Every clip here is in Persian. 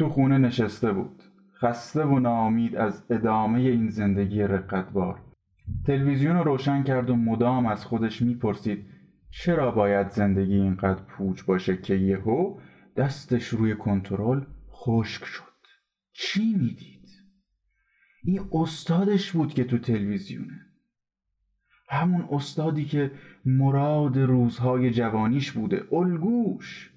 تو خونه نشسته بود. خسته و ناامید از ادامه این زندگی رقتبار. تلویزیون رو روشن کرد و مدام از خودش می‌پرسید چرا باید زندگی اینقدر پوچ باشه که یهو دستش روی کنترل خشک شد؟ چی می‌دید؟ این استادش بود که تو تلویزیونه. همون استادی که مراد روزهای جوانیش بوده. الگوش.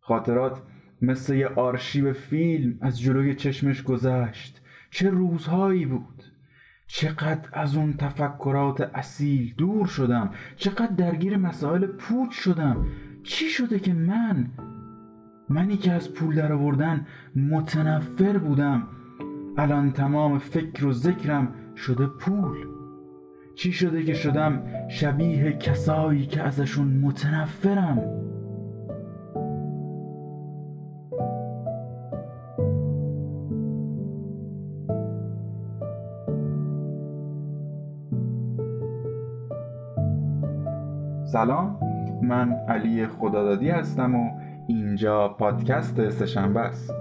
خاطرات مثل یه آرشیو فیلم از جلوی چشمش گذشت. چه روزهایی بود. چقدر از اون تفکرات اصیل دور شدم. چقدر درگیر مسائل پوچ شدم. چی شده که من منی که از پول در آوردن متنفر بودم. الان تمام فکر و ذکرم شده پول. چی شده که شدم شبیه کسایی که ازشون متنفرم؟ سلام من علی خدادادی هستم و اینجا پادکست سهشنبه است.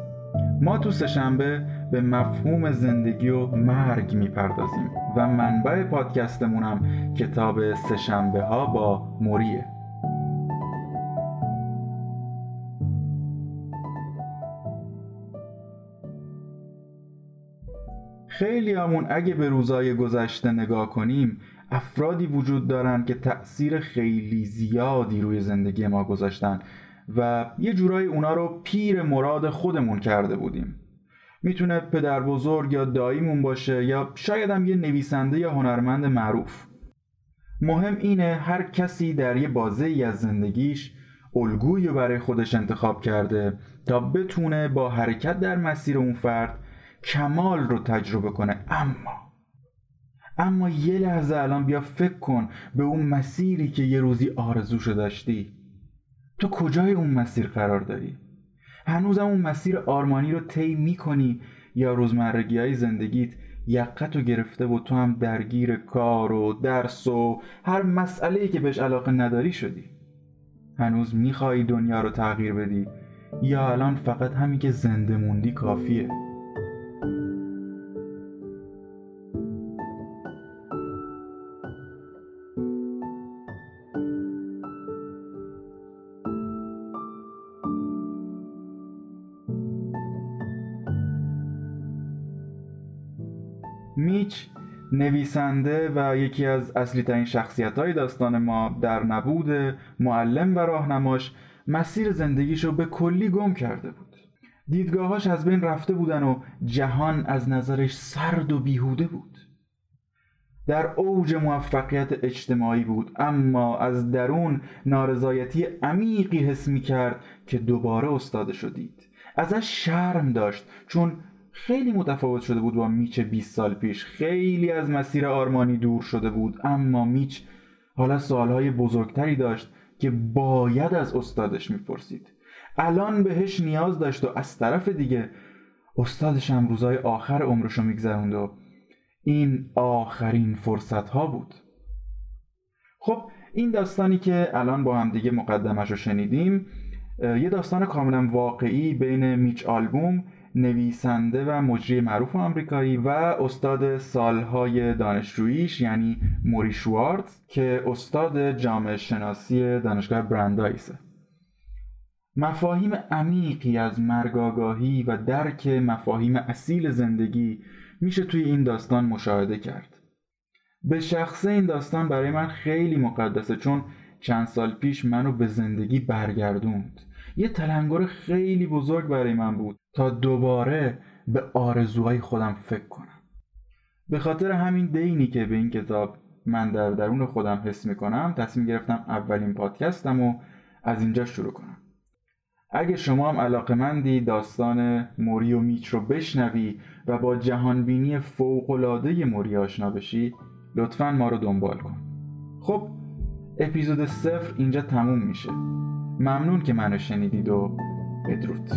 ما تو سهشنبه به مفهوم زندگی و مرگ می‌پردازیم و منبع پادکستمونم کتاب سهشنبه ها با موریه. خیلی همون اگه به روزای گذشته نگاه کنیم افرادی وجود دارن که تأثیر خیلی زیادی روی زندگی ما گذاشتن و یه جورایی اونا رو پیر مراد خودمون کرده بودیم. می‌تونه پدر بزرگ یا داییمون باشه یا شاید هم یه نویسنده یا هنرمند معروف. مهم اینه هر کسی در یه بازه ای از زندگیش الگویی برای خودش انتخاب کرده تا بتونه با حرکت در مسیر اون فرد کمال رو تجربه کنه. اما اما یه لحظه الان بیا فکر کن به اون مسیری که یه روزی آرزوشو داشتی. تو کجای اون مسیر قرار داری؟ هنوزم اون مسیر آرمانی رو طی می‌کنی؟ یا روزمرگی های زندگیت یقت گرفته و تو هم درگیر کار و درس و هر مسئله که بهش علاقه نداری شدی؟ هنوز می‌خوای دنیا رو تغییر بدی؟ یا الان فقط همین که زنده موندی کافیه؟ میچ نویسنده و یکی از اصلی ترین شخصیت های داستان ما در نبود معلم و راهنماش مسیر زندگیشو به کلی گم کرده بود. دیدگاهاش از بین رفته بودن و جهان از نظرش سرد و بیهوده بود. در اوج موفقیت اجتماعی بود اما از درون نارضایتی عمیقی حس می کرد که دوباره استادشو دید. ازش شرم داشت چون خیلی متفاوت شده بود با میچ 20 سال پیش. خیلی از مسیر آرمانی دور شده بود اما میچ حالا سالهای بزرگتری داشت که باید از استادش می‌پرسید. الان بهش نیاز داشت و از طرف دیگه استادش هم روزای آخر عمرشو میگذروند و این آخرین فرصت ها بود. خب این داستانی که الان با هم دیگه مقدمش رو شنیدیم یه داستان کاملا واقعی بین میچ آلبوم نویسنده و مجری معروف آمریکایی و استاد سالهای دانشجوییش یعنی موری شوارتز که استاد جامعه شناسی دانشگاه برندایسه مفاهیم عمیقی از مرگاگاهی و درک مفاهیم اصیل زندگی میشه توی این داستان مشاهده کرد. به شخصه این داستان برای من خیلی مقدسه چون چند سال پیش منو به زندگی برگردوند. یه تلنگر خیلی بزرگ برای من بود تا دوباره به آرزوهای خودم فکر کنم. به خاطر همین دینی که به این کتاب من در درون خودم حس می‌کنم تصمیم گرفتم اولین پادکستم و از اینجا شروع کنم. اگه شما هم علاقه داستان موری و میچ رو بشنوی و با جهانبینی فوقلاده موری آشنا بشی لطفا ما رو دنبال کن. خب اپیزود صفر اینجا تموم میشه. ممنون که منو شنیدید و بدرود.